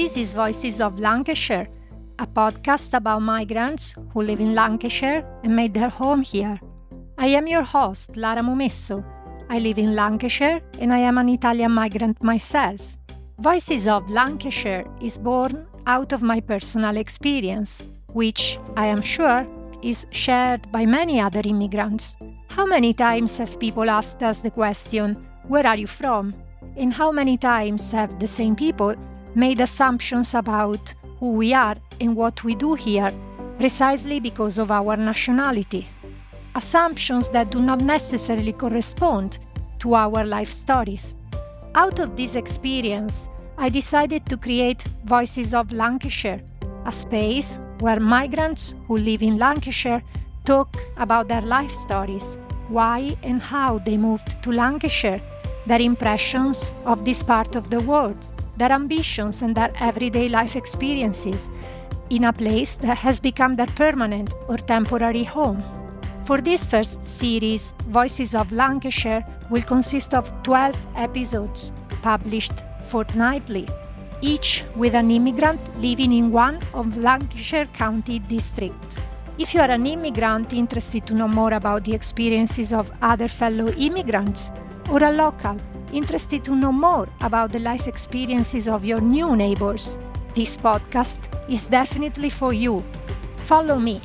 This is Voices of Lancashire, a podcast about migrants who live in Lancashire and made their home here. I am your host, Lara Momesso. I live in Lancashire and I am an Italian migrant myself. Voices of Lancashire is born out of my personal experience, which I am sure is shared by many other immigrants. How many times have people asked us the question, Where are you from? And how many times have the same people made assumptions about who we are and what we do here precisely because of our nationality. Assumptions that do not necessarily correspond to our life stories. Out of this experience, I decided to create Voices of Lancashire, a space where migrants who live in Lancashire talk about their life stories, why and how they moved to Lancashire, their impressions of this part of the world, their ambitions and their everyday life experiences in a place that has become their permanent or temporary home. For this first series, Voices of Lancashire will consist of 12 episodes published fortnightly, each with an immigrant living in one of Lancashire County districts. If you are an immigrant interested to know more about the experiences of other fellow immigrants, or a local interested to know more about the life experiences of your new neighbors, this podcast is definitely for you. Follow me